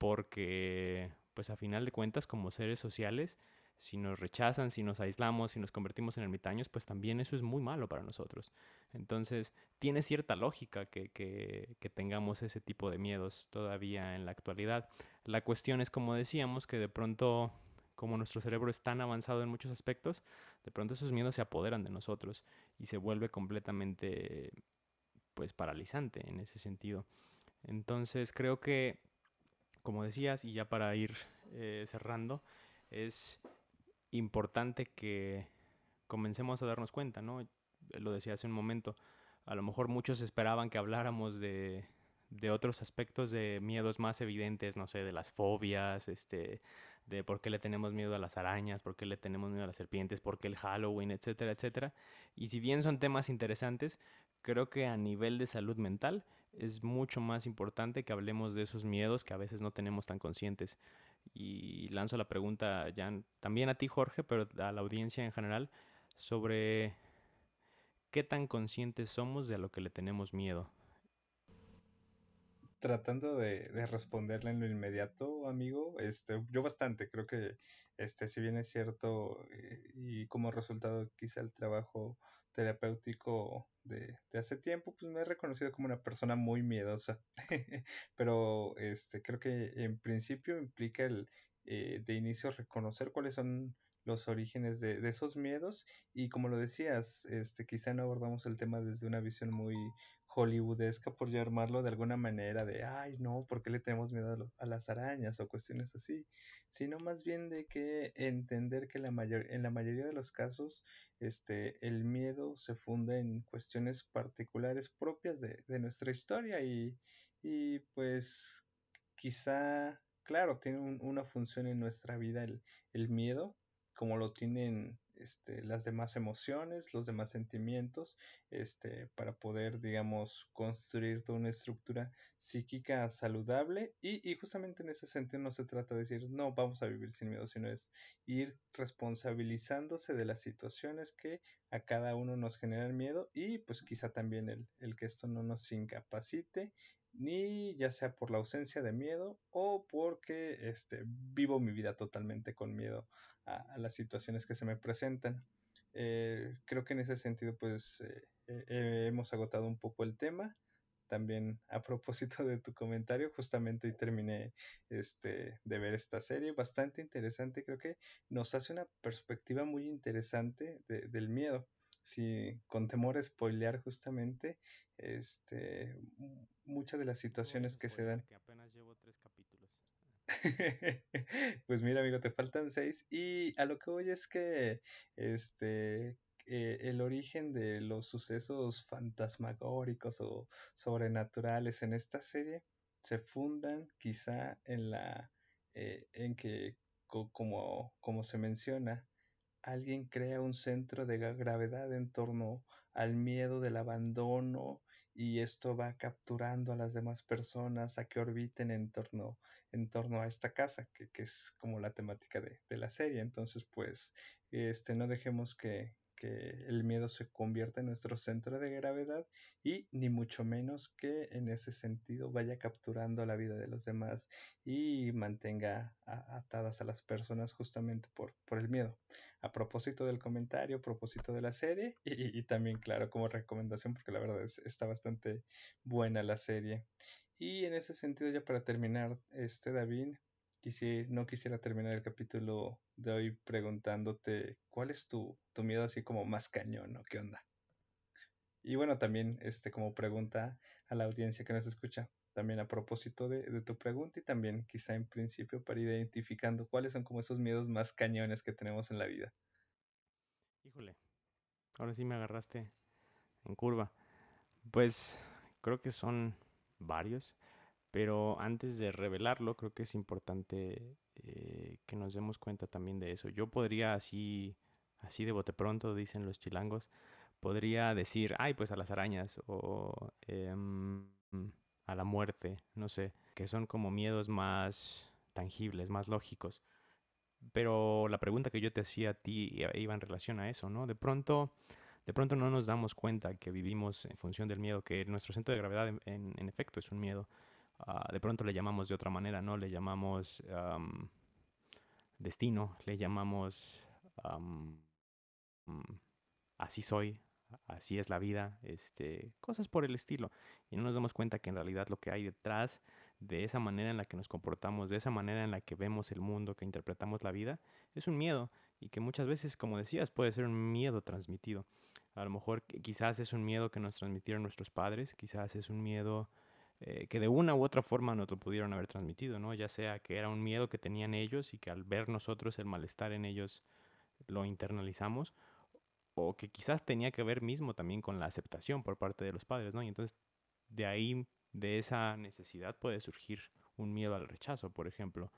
porque, pues a final de cuentas, como seres sociales, si nos rechazan, si nos aislamos, si nos convertimos en ermitaños, pues también eso es muy malo para nosotros. Entonces, tiene cierta lógica que, que, que, tengamos ese tipo de miedos todavía en la actualidad. La cuestión es, como decíamos, que de pronto como nuestro cerebro es tan avanzado en muchos aspectos, de pronto esos miedos se apoderan de nosotros y se vuelve completamente pues paralizante en ese sentido. Entonces creo que, como decías, y ya para ir eh, cerrando, es importante que comencemos a darnos cuenta, ¿no? Lo decía hace un momento, A lo mejor muchos esperaban que habláramos de, de otros aspectos de miedos más evidentes, no sé, de las fobias, este, de por qué le tenemos miedo a las arañas, por qué le tenemos miedo a las serpientes, por qué el Halloween, etcétera, etcétera. Y si bien son temas interesantes, creo que a nivel de salud mental es mucho más importante que hablemos de esos miedos que a veces no tenemos tan conscientes. Y lanzo la pregunta ya también a ti, Jorge, pero a la audiencia en general, sobre qué tan conscientes somos de lo que le tenemos miedo tratando de, de, responderle en lo inmediato, amigo, este, yo bastante, creo que, este, si bien es cierto, eh, y como resultado quizá el trabajo terapéutico de, de, hace tiempo, pues me he reconocido como una persona muy miedosa, pero este, creo que en principio implica el, eh, de inicio reconocer cuáles son los orígenes de, esos miedos y como lo decías, este, quizá no abordamos el tema desde una visión muy hollywoodesca, por llamarlo de alguna manera, de, ay, no, ¿por qué le tenemos miedo a, las arañas o cuestiones así? Sino más bien de que entender que la mayor, en la mayoría de los casos este, el miedo se funda en cuestiones particulares propias de, de nuestra historia y, y pues quizá, claro, tiene una función en nuestra vida el, el miedo, como lo tienen este, las demás emociones, los demás sentimientos, este, para poder, digamos, construir toda una estructura psíquica saludable y, y, justamente en ese sentido no se trata de decir, no, vamos a vivir sin miedo, sino es ir responsabilizándose de las situaciones que a cada uno nos generan miedo y pues quizá también el, el que esto no nos incapacite ni ya sea por la ausencia de miedo o porque este, vivo mi vida totalmente con miedo a, las situaciones que se me presentan. Eh, creo que en ese sentido pues eh, eh, hemos agotado un poco el tema. También a propósito de tu comentario, justamente terminé este, de ver esta serie, bastante interesante, creo que nos hace una perspectiva muy interesante del miedo si con temor a spoilear justamente este muchas de las situaciones que se dan. Que apenas llevo tres capítulos. pues mira, amigo, te faltan seis. Y a lo que voy es que este eh, el origen de los sucesos fantasmagóricos o sobrenaturales en esta serie se fundan quizá en la eh, en que como, como se menciona alguien crea un centro de gravedad en torno al miedo del abandono y esto va capturando a las demás personas a que orbiten en torno, en torno a esta casa, que, que es como la temática de, de, la serie. Entonces, pues, este, no dejemos que, que el miedo se convierta en nuestro centro de gravedad y ni mucho menos que en ese sentido vaya capturando la vida de los demás y mantenga atadas a las personas justamente por, por el miedo. A propósito del comentario, a propósito de la serie y, también claro como recomendación porque la verdad es, está bastante buena la serie. Y en ese sentido ya para terminar, este David, no quisiera terminar el capítulo de hoy preguntándote cuál es tu, tu miedo así como más cañón, ¿no? ¿Qué onda? Y bueno, también este como pregunta a la audiencia que nos escucha, también a propósito de, de, tu pregunta y también quizá en principio para ir identificando cuáles son como esos miedos más cañones que tenemos en la vida. Híjole, ahora sí me agarraste en curva. Pues creo que son varios. Pero antes de revelarlo, creo que es importante eh, que nos demos cuenta también de eso. Yo podría así, así de bote pronto, dicen los chilangos, podría decir, ay, pues a las arañas o em, a la muerte, no sé, que son como miedos más tangibles, más lógicos. Pero la pregunta que yo te hacía a ti iba en relación a eso, ¿no? De pronto, de pronto no nos damos cuenta que vivimos en función del miedo, que nuestro centro de gravedad en, en efecto es un miedo Ah, de pronto le llamamos de otra manera, ¿no? Le llamamos destino, le llamamos mm, así soy, así es la vida, este, cosas por el estilo. Y no nos damos cuenta que en realidad lo que hay detrás de esa manera en la que nos comportamos, de esa manera en la que vemos el mundo, que interpretamos la vida, es un miedo y que muchas veces, como decías, puede ser un miedo transmitido. A lo mejor quizás es un miedo que nos transmitieron nuestros padres, quizás es un miedo eh, que de una u otra forma nos lo pudieron haber transmitido, ¿no? Ya sea que era un miedo que tenían ellos y que al ver nosotros el malestar en ellos lo internalizamos, o que quizás tenía que ver mismo también con la aceptación por parte de los padres, ¿no? Y entonces de ahí, de esa necesidad puede surgir un miedo al rechazo, por ejemplo.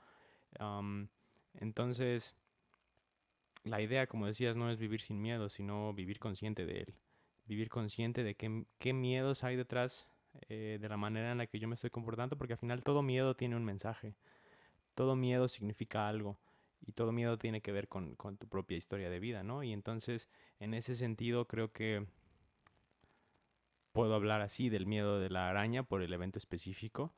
entonces, la idea, como decías, no es vivir sin miedo, sino vivir consciente de él. Vivir consciente de qué, qué miedos hay detrás eh, de la manera en la que yo me estoy comportando, porque al final todo miedo tiene un mensaje. Todo miedo significa algo y todo miedo tiene que ver con, tu propia historia de vida, ¿no? Y entonces, en ese sentido, creo que puedo hablar así del miedo de la araña por el evento específico,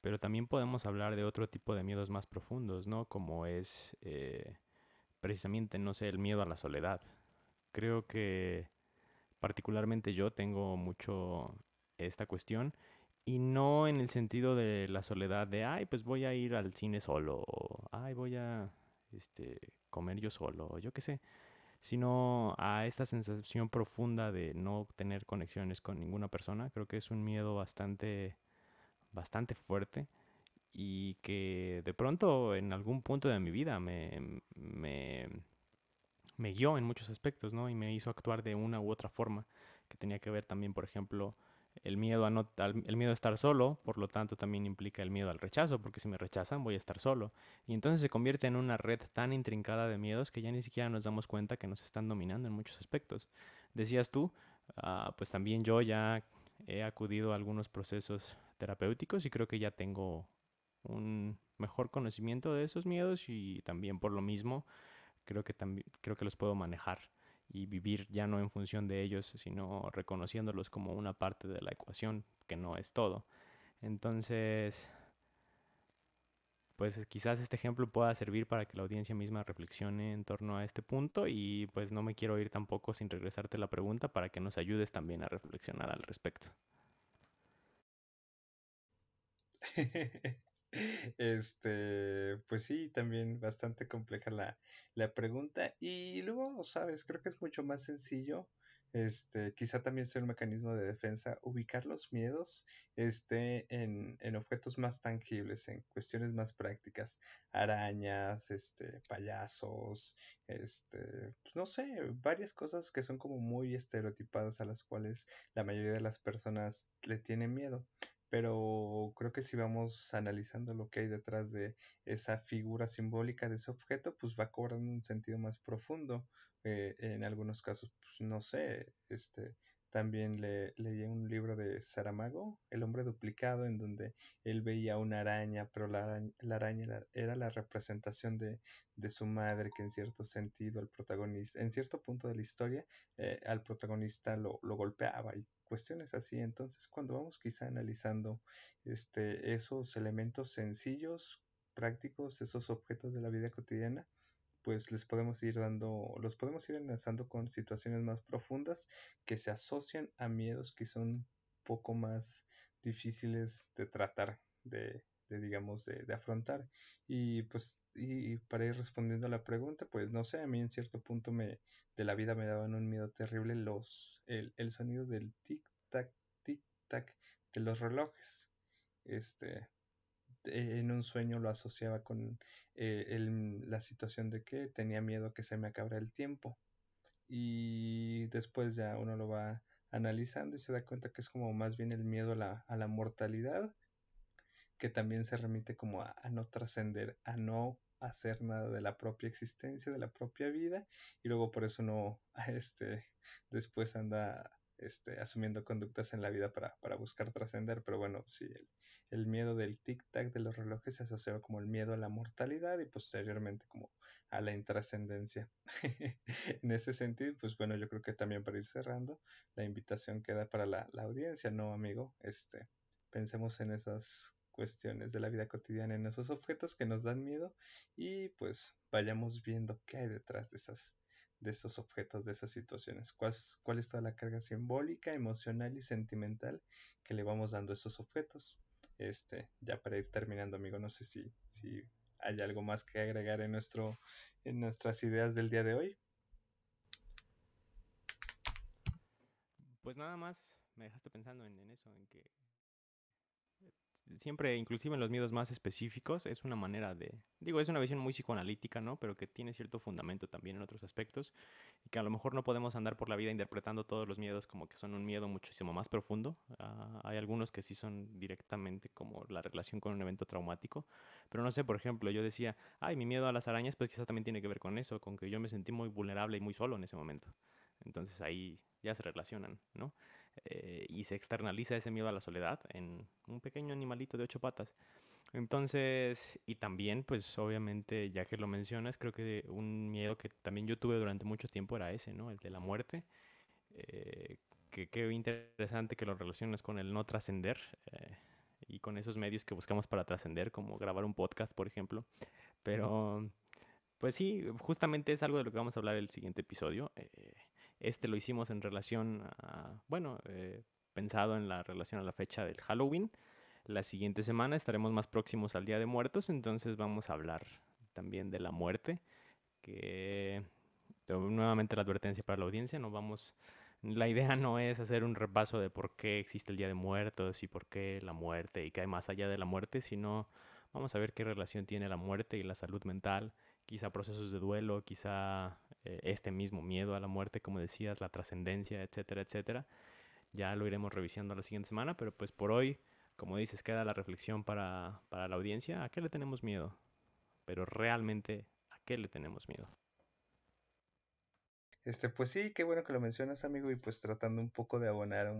pero también podemos hablar de otro tipo de miedos más profundos, ¿no? Como es eh, precisamente, no sé, el miedo a la soledad. Creo que particularmente yo tengo mucho esta cuestión y no en el sentido de la soledad de, ay, pues voy a ir al cine solo, o ay, voy a este, comer yo solo, yo qué sé, sino a esta sensación profunda de no tener conexiones con ninguna persona. Creo que es un miedo bastante, bastante fuerte y que de pronto en algún punto de mi vida me, me, me guió en muchos aspectos, ¿no? Y me hizo actuar de una u otra forma, que tenía que ver también, por ejemplo, el miedo a no, el miedo a estar solo, por lo tanto también implica el miedo al rechazo, porque si me rechazan voy a estar solo. Y entonces se convierte en una red tan intrincada de miedos que ya ni siquiera nos damos cuenta que nos están dominando en muchos aspectos. Decías tú, ah, pues también yo ya he acudido a algunos procesos terapéuticos y creo que ya tengo un mejor conocimiento de esos miedos y también por lo mismo creo que creo que los puedo manejar y vivir ya no en función de ellos, sino reconociéndolos como una parte de la ecuación, que no es todo. Entonces, pues quizás este ejemplo pueda servir para que la audiencia misma reflexione en torno a este punto y pues no me quiero ir tampoco sin regresarte la pregunta para que nos ayudes también a reflexionar al respecto. Este, pues sí, también bastante compleja la, la pregunta. Y luego, sabes, creo que es mucho más sencillo. Este, quizá también sea un mecanismo de defensa, ubicar los miedos este, en, en objetos más tangibles, en cuestiones más prácticas, arañas, este, payasos, este, pues no sé, varias cosas que son como muy estereotipadas a las cuales la mayoría de las personas le tienen miedo pero creo que si vamos analizando lo que hay detrás de esa figura simbólica de ese objeto, pues va cobrando un sentido más profundo. Eh, en algunos casos, pues no sé, este, también le, leí un libro de Saramago, El hombre duplicado, en donde él veía una araña, pero la araña, la araña era, la representación de, su madre, que en cierto sentido el protagonista, en cierto punto de la historia, eh, al protagonista lo, lo golpeaba y cuestiones así. Entonces, cuando vamos quizá analizando este, esos elementos sencillos, prácticos, esos objetos de la vida cotidiana, pues les podemos ir dando, los podemos ir enlazando con situaciones más profundas que se asocian a miedos que son un poco más difíciles de tratar, de, de digamos, de, de, afrontar. Y pues, y para ir respondiendo a la pregunta, pues no sé, a mí en cierto punto me, de la vida me daban un miedo terrible los, el, el sonido del tic-tac, tic-tac de los relojes. Este, en un sueño lo asociaba con eh, el, la situación de que tenía miedo que se me acabara el tiempo. Y después ya uno lo va analizando y se da cuenta que es como más bien el miedo a la, a la mortalidad que también se remite como a, no trascender, a no hacer nada de la propia existencia, de la propia vida, y luego por eso no, este, después anda este, asumiendo conductas en la vida para, para buscar trascender, pero bueno, sí, el, miedo del tic-tac de los relojes se asoció como el miedo a la mortalidad y posteriormente como a la intrascendencia. en ese sentido, pues bueno, yo creo que también para ir cerrando, la invitación queda para la, la audiencia, ¿no, amigo? Este, pensemos en esas cuestiones de la vida cotidiana, en esos objetos que nos dan miedo y pues vayamos viendo qué hay detrás de esas de esos objetos, de esas situaciones, cuál, cuál es toda la carga simbólica, emocional y sentimental que le vamos dando a esos objetos. Este, ya para ir terminando, amigo, no sé si, si hay algo más que agregar en nuestro, en nuestras ideas del día de hoy. Pues nada más, me dejaste pensando en, en eso, en que siempre, inclusive en los miedos más específicos, es una manera de, digo, es una visión muy psicoanalítica, ¿no? Pero que tiene cierto fundamento también en otros aspectos y que a lo mejor no podemos andar por la vida interpretando todos los miedos como que son un miedo muchísimo más profundo. Ah, hay algunos que sí son directamente como la relación con un evento traumático, pero no sé, por ejemplo, yo decía, ay, mi miedo a las arañas, pues quizá también tiene que ver con eso, con que yo me sentí muy vulnerable y muy solo en ese momento. Entonces ahí ya se relacionan, ¿no? Eh, y se externaliza ese miedo a la soledad en un pequeño animalito de ocho patas. Entonces, y también, pues obviamente, ya que lo mencionas, creo que un miedo que también yo tuve durante mucho tiempo era ese, ¿no? El de la muerte. Eh, que qué interesante que lo relacionas con el no trascender eh, y con esos medios que buscamos para trascender, como grabar un podcast, por ejemplo. Pero, pues sí, justamente es algo de lo que vamos a hablar el siguiente episodio. Este lo hicimos en relación a, bueno, eh, pensado en la relación a la fecha del Halloween. La siguiente semana estaremos más próximos al Día de Muertos, entonces vamos a hablar también de la muerte, que nuevamente la advertencia para la audiencia, no vamos la idea no es hacer un repaso de por qué existe el Día de Muertos y por qué la muerte y qué hay más allá de la muerte, sino vamos a ver qué relación tiene la muerte y la salud mental, quizá procesos de duelo, quizá eh, este mismo miedo a la muerte, como decías, la trascendencia, etcétera, etcétera. Ya lo iremos revisando la siguiente semana, pero pues por hoy, como dices, queda la reflexión para, para la audiencia. ¿A qué le tenemos miedo? Pero realmente, ¿a qué le tenemos miedo? Este, pues sí, qué bueno que lo mencionas, amigo, y pues tratando un poco de abonar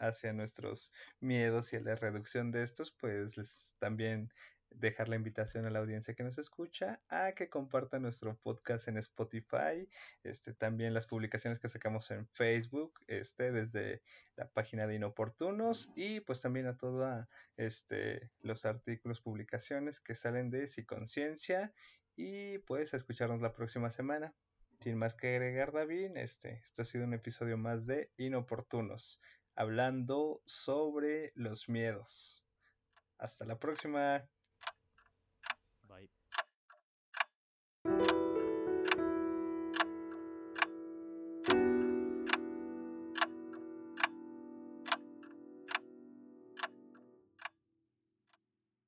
hacia nuestros miedos y a la reducción de estos, pues les, también dejar la invitación a la audiencia que nos escucha a que comparta nuestro podcast en Spotify, este también las publicaciones que sacamos en Facebook, este desde la página de Inoportunos y pues también a todos este los artículos, publicaciones que salen de Psiconciencia y pues a escucharnos la próxima semana. Sin más que agregar, David, este, este ha sido un episodio más de Inoportunos, hablando sobre los miedos. Hasta la próxima.